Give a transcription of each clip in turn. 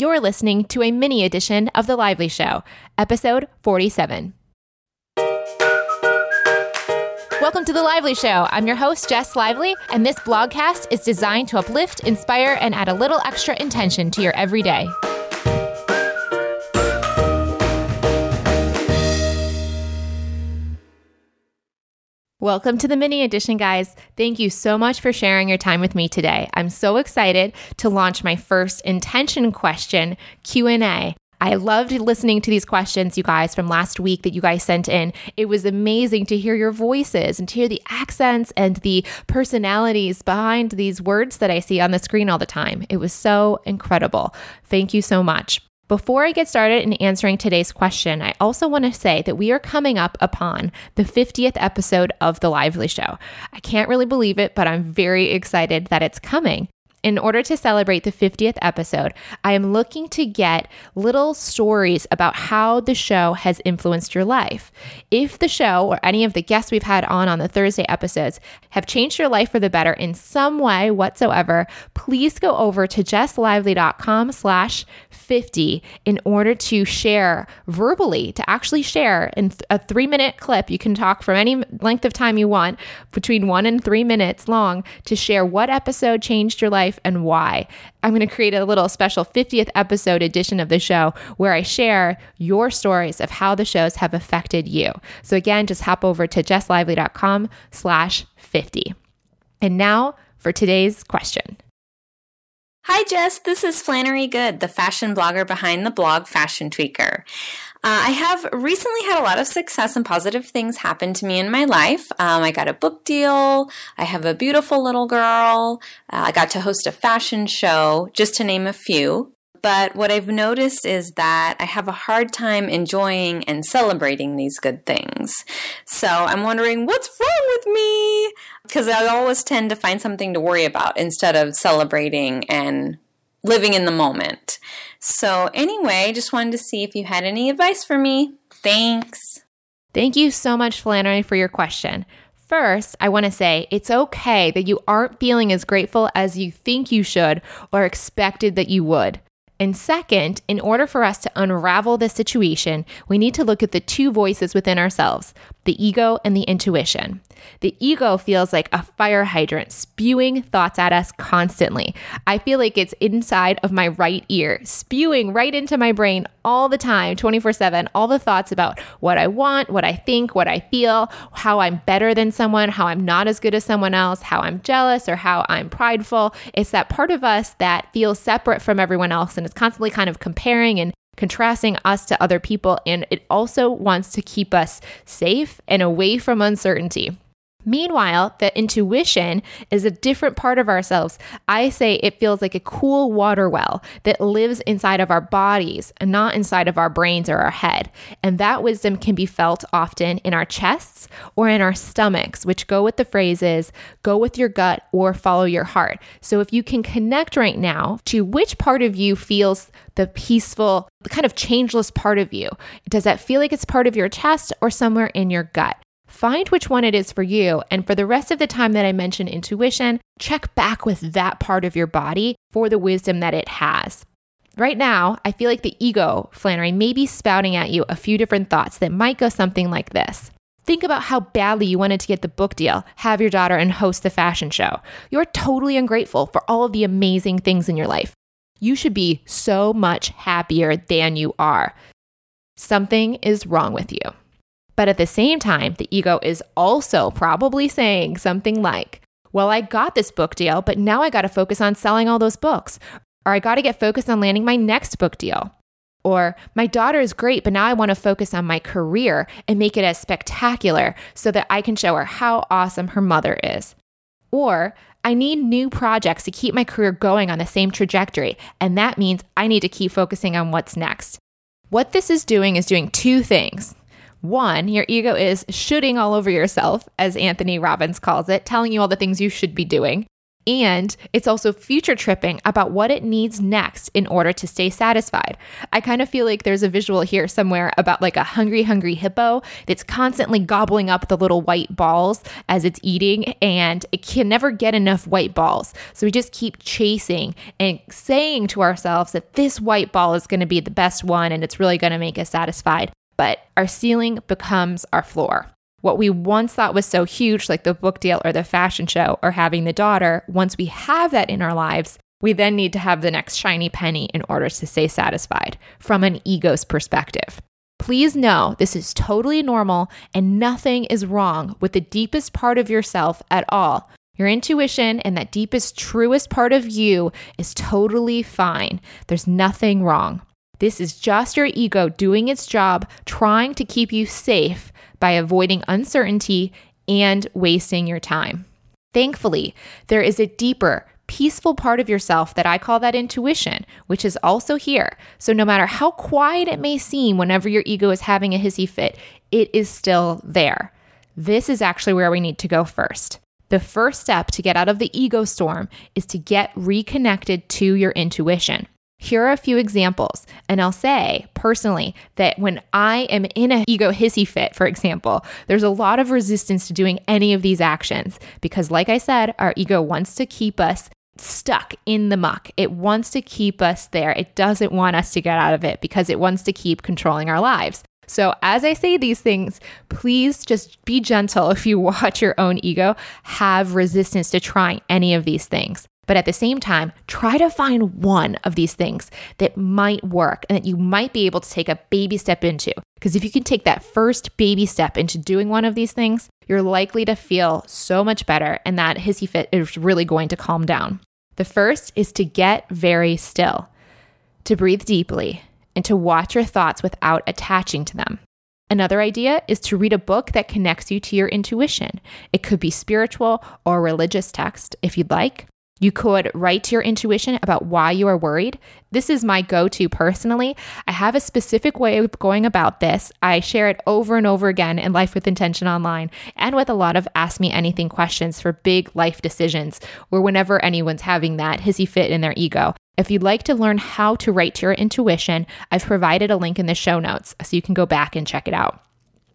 You're listening to a mini edition of The Lively Show, episode 47. Welcome to The Lively Show. I'm your host, Jess Lively, and this blogcast is designed to uplift, inspire, and add a little extra intention to your everyday. Welcome to the mini edition, guys. Thank you so much for sharing your time with me today. I'm so excited to launch my first intention question Q&A. I loved listening to these questions, you guys, from last week that you guys sent in. It was amazing to hear your voices and to hear the accents and the personalities behind these words that I see on the screen all the time. It was so incredible. Thank you so much. Before I get started in answering today's question, I also want to say that we are coming up upon the 50th episode of The Lively Show. I can't really believe it, but I'm very excited that it's coming in order to celebrate the 50th episode, I am looking to get little stories about how the show has influenced your life. If the show or any of the guests we've had on on the Thursday episodes have changed your life for the better in some way whatsoever, please go over to jesslively.com slash 50 in order to share verbally, to actually share in a three minute clip. You can talk for any length of time you want, between one and three minutes long, to share what episode changed your life life and why. I'm going to create a little special 50th episode edition of the show where I share your stories of how the shows have affected you. So again, just hop over to jesslively.com slash 50. And now for today's question. Hi, Jess. This is Flannery Good, the fashion blogger behind the blog Fashion Tweaker. Uh, I have recently had a lot of success and positive things happen to me in my life. Um, I got a book deal. I have a beautiful little girl. Uh, I got to host a fashion show, just to name a few. But what I've noticed is that I have a hard time enjoying and celebrating these good things. So I'm wondering what's wrong with me? Because I always tend to find something to worry about instead of celebrating and living in the moment. So, anyway, just wanted to see if you had any advice for me. Thanks. Thank you so much, Flannery, for your question. First, I want to say it's okay that you aren't feeling as grateful as you think you should or expected that you would. And second, in order for us to unravel the situation, we need to look at the two voices within ourselves the ego and the intuition. The ego feels like a fire hydrant spewing thoughts at us constantly. I feel like it's inside of my right ear, spewing right into my brain all the time, 24 7, all the thoughts about what I want, what I think, what I feel, how I'm better than someone, how I'm not as good as someone else, how I'm jealous or how I'm prideful. It's that part of us that feels separate from everyone else and is constantly kind of comparing and contrasting us to other people, and it also wants to keep us safe and away from uncertainty. Meanwhile, the intuition is a different part of ourselves. I say it feels like a cool water well that lives inside of our bodies and not inside of our brains or our head. And that wisdom can be felt often in our chests or in our stomachs, which go with the phrases go with your gut or follow your heart. So if you can connect right now to which part of you feels the peaceful, kind of changeless part of you, does that feel like it's part of your chest or somewhere in your gut? Find which one it is for you. And for the rest of the time that I mentioned intuition, check back with that part of your body for the wisdom that it has. Right now, I feel like the ego, Flannery, may be spouting at you a few different thoughts that might go something like this. Think about how badly you wanted to get the book deal, have your daughter, and host the fashion show. You're totally ungrateful for all of the amazing things in your life. You should be so much happier than you are. Something is wrong with you. But at the same time, the ego is also probably saying something like, well, I got this book deal, but now I got to focus on selling all those books. Or I got to get focused on landing my next book deal. Or my daughter is great, but now I want to focus on my career and make it as spectacular so that I can show her how awesome her mother is. Or I need new projects to keep my career going on the same trajectory. And that means I need to keep focusing on what's next. What this is doing is doing two things. One, your ego is shooting all over yourself, as Anthony Robbins calls it, telling you all the things you should be doing. And it's also future tripping about what it needs next in order to stay satisfied. I kind of feel like there's a visual here somewhere about like a hungry, hungry hippo that's constantly gobbling up the little white balls as it's eating, and it can never get enough white balls. So we just keep chasing and saying to ourselves that this white ball is going to be the best one and it's really going to make us satisfied. But our ceiling becomes our floor. What we once thought was so huge, like the book deal or the fashion show or having the daughter, once we have that in our lives, we then need to have the next shiny penny in order to stay satisfied from an ego's perspective. Please know this is totally normal and nothing is wrong with the deepest part of yourself at all. Your intuition and that deepest, truest part of you is totally fine. There's nothing wrong. This is just your ego doing its job, trying to keep you safe by avoiding uncertainty and wasting your time. Thankfully, there is a deeper, peaceful part of yourself that I call that intuition, which is also here. So, no matter how quiet it may seem whenever your ego is having a hissy fit, it is still there. This is actually where we need to go first. The first step to get out of the ego storm is to get reconnected to your intuition. Here are a few examples. And I'll say personally that when I am in an ego hissy fit, for example, there's a lot of resistance to doing any of these actions because like I said, our ego wants to keep us stuck in the muck. It wants to keep us there. It doesn't want us to get out of it because it wants to keep controlling our lives. So, as I say these things, please just be gentle if you watch your own ego have resistance to trying any of these things. But at the same time, try to find one of these things that might work and that you might be able to take a baby step into. Because if you can take that first baby step into doing one of these things, you're likely to feel so much better and that hissy fit is really going to calm down. The first is to get very still, to breathe deeply, and to watch your thoughts without attaching to them. Another idea is to read a book that connects you to your intuition. It could be spiritual or religious text if you'd like. You could write to your intuition about why you are worried. This is my go to personally. I have a specific way of going about this. I share it over and over again in Life with Intention Online and with a lot of Ask Me Anything questions for big life decisions or whenever anyone's having that hissy fit in their ego. If you'd like to learn how to write to your intuition, I've provided a link in the show notes so you can go back and check it out.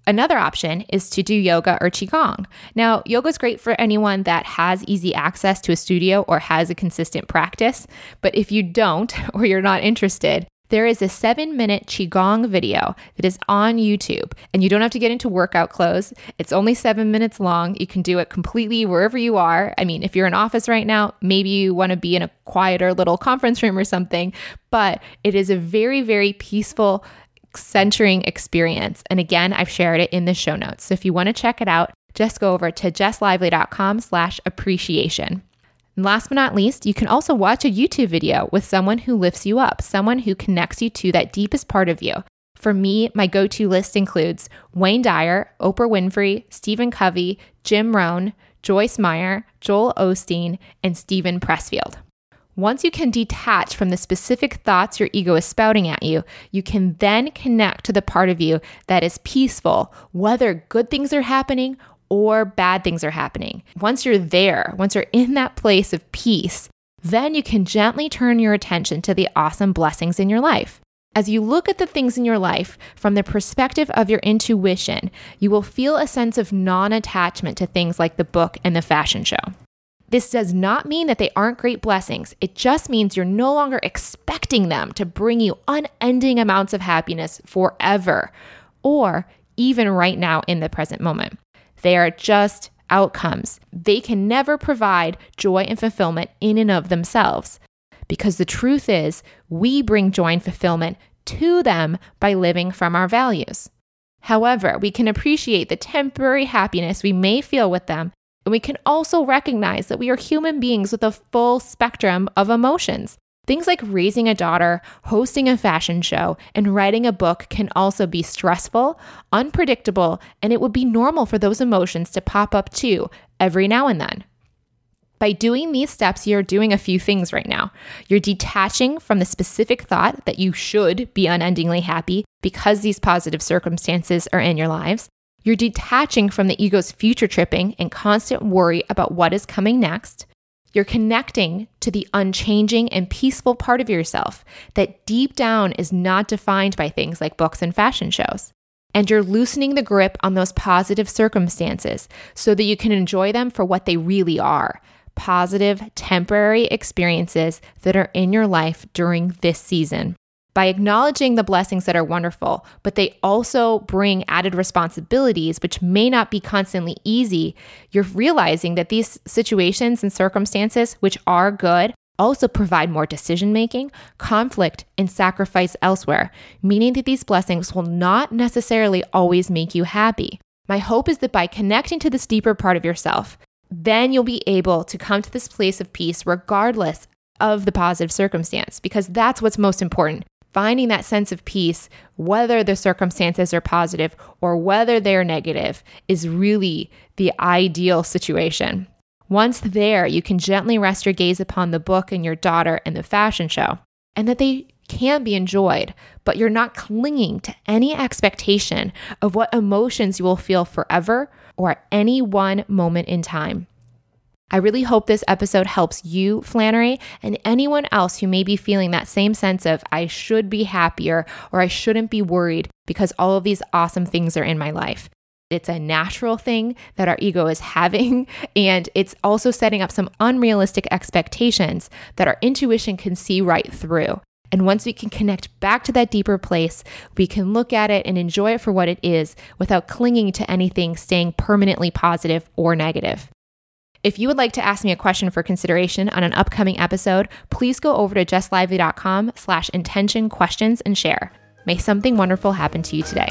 Another option is to do yoga or Qigong. Now, yoga is great for anyone that has easy access to a studio or has a consistent practice. But if you don't or you're not interested, there is a seven minute Qigong video that is on YouTube, and you don't have to get into workout clothes. It's only seven minutes long. You can do it completely wherever you are. I mean, if you're in office right now, maybe you want to be in a quieter little conference room or something, but it is a very, very peaceful centering experience. And again, I've shared it in the show notes. So if you want to check it out, just go over to jesslively.com slash appreciation. And last but not least, you can also watch a YouTube video with someone who lifts you up, someone who connects you to that deepest part of you. For me, my go to list includes Wayne Dyer, Oprah Winfrey, Stephen Covey, Jim Rohn, Joyce Meyer, Joel Osteen, and Steven Pressfield. Once you can detach from the specific thoughts your ego is spouting at you, you can then connect to the part of you that is peaceful, whether good things are happening or bad things are happening. Once you're there, once you're in that place of peace, then you can gently turn your attention to the awesome blessings in your life. As you look at the things in your life from the perspective of your intuition, you will feel a sense of non attachment to things like the book and the fashion show. This does not mean that they aren't great blessings. It just means you're no longer expecting them to bring you unending amounts of happiness forever or even right now in the present moment. They are just outcomes. They can never provide joy and fulfillment in and of themselves. Because the truth is, we bring joy and fulfillment to them by living from our values. However, we can appreciate the temporary happiness we may feel with them and we can also recognize that we are human beings with a full spectrum of emotions. Things like raising a daughter, hosting a fashion show, and writing a book can also be stressful, unpredictable, and it would be normal for those emotions to pop up too every now and then. By doing these steps, you're doing a few things right now. You're detaching from the specific thought that you should be unendingly happy because these positive circumstances are in your lives. You're detaching from the ego's future tripping and constant worry about what is coming next. You're connecting to the unchanging and peaceful part of yourself that deep down is not defined by things like books and fashion shows. And you're loosening the grip on those positive circumstances so that you can enjoy them for what they really are positive, temporary experiences that are in your life during this season by acknowledging the blessings that are wonderful, but they also bring added responsibilities, which may not be constantly easy, you're realizing that these situations and circumstances, which are good, also provide more decision making, conflict, and sacrifice elsewhere, meaning that these blessings will not necessarily always make you happy. My hope is that by connecting to this deeper part of yourself, then you'll be able to come to this place of peace regardless of the positive circumstance, because that's what's most important finding that sense of peace, whether the circumstances are positive or whether they're negative, is really the ideal situation. Once there, you can gently rest your gaze upon the book and your daughter and the fashion show, and that they can be enjoyed, but you're not clinging to any expectation of what emotions you will feel forever or at any one moment in time. I really hope this episode helps you, Flannery, and anyone else who may be feeling that same sense of I should be happier or I shouldn't be worried because all of these awesome things are in my life. It's a natural thing that our ego is having, and it's also setting up some unrealistic expectations that our intuition can see right through. And once we can connect back to that deeper place, we can look at it and enjoy it for what it is without clinging to anything staying permanently positive or negative. If you would like to ask me a question for consideration on an upcoming episode, please go over to jesslively.com slash intention questions and share. May something wonderful happen to you today.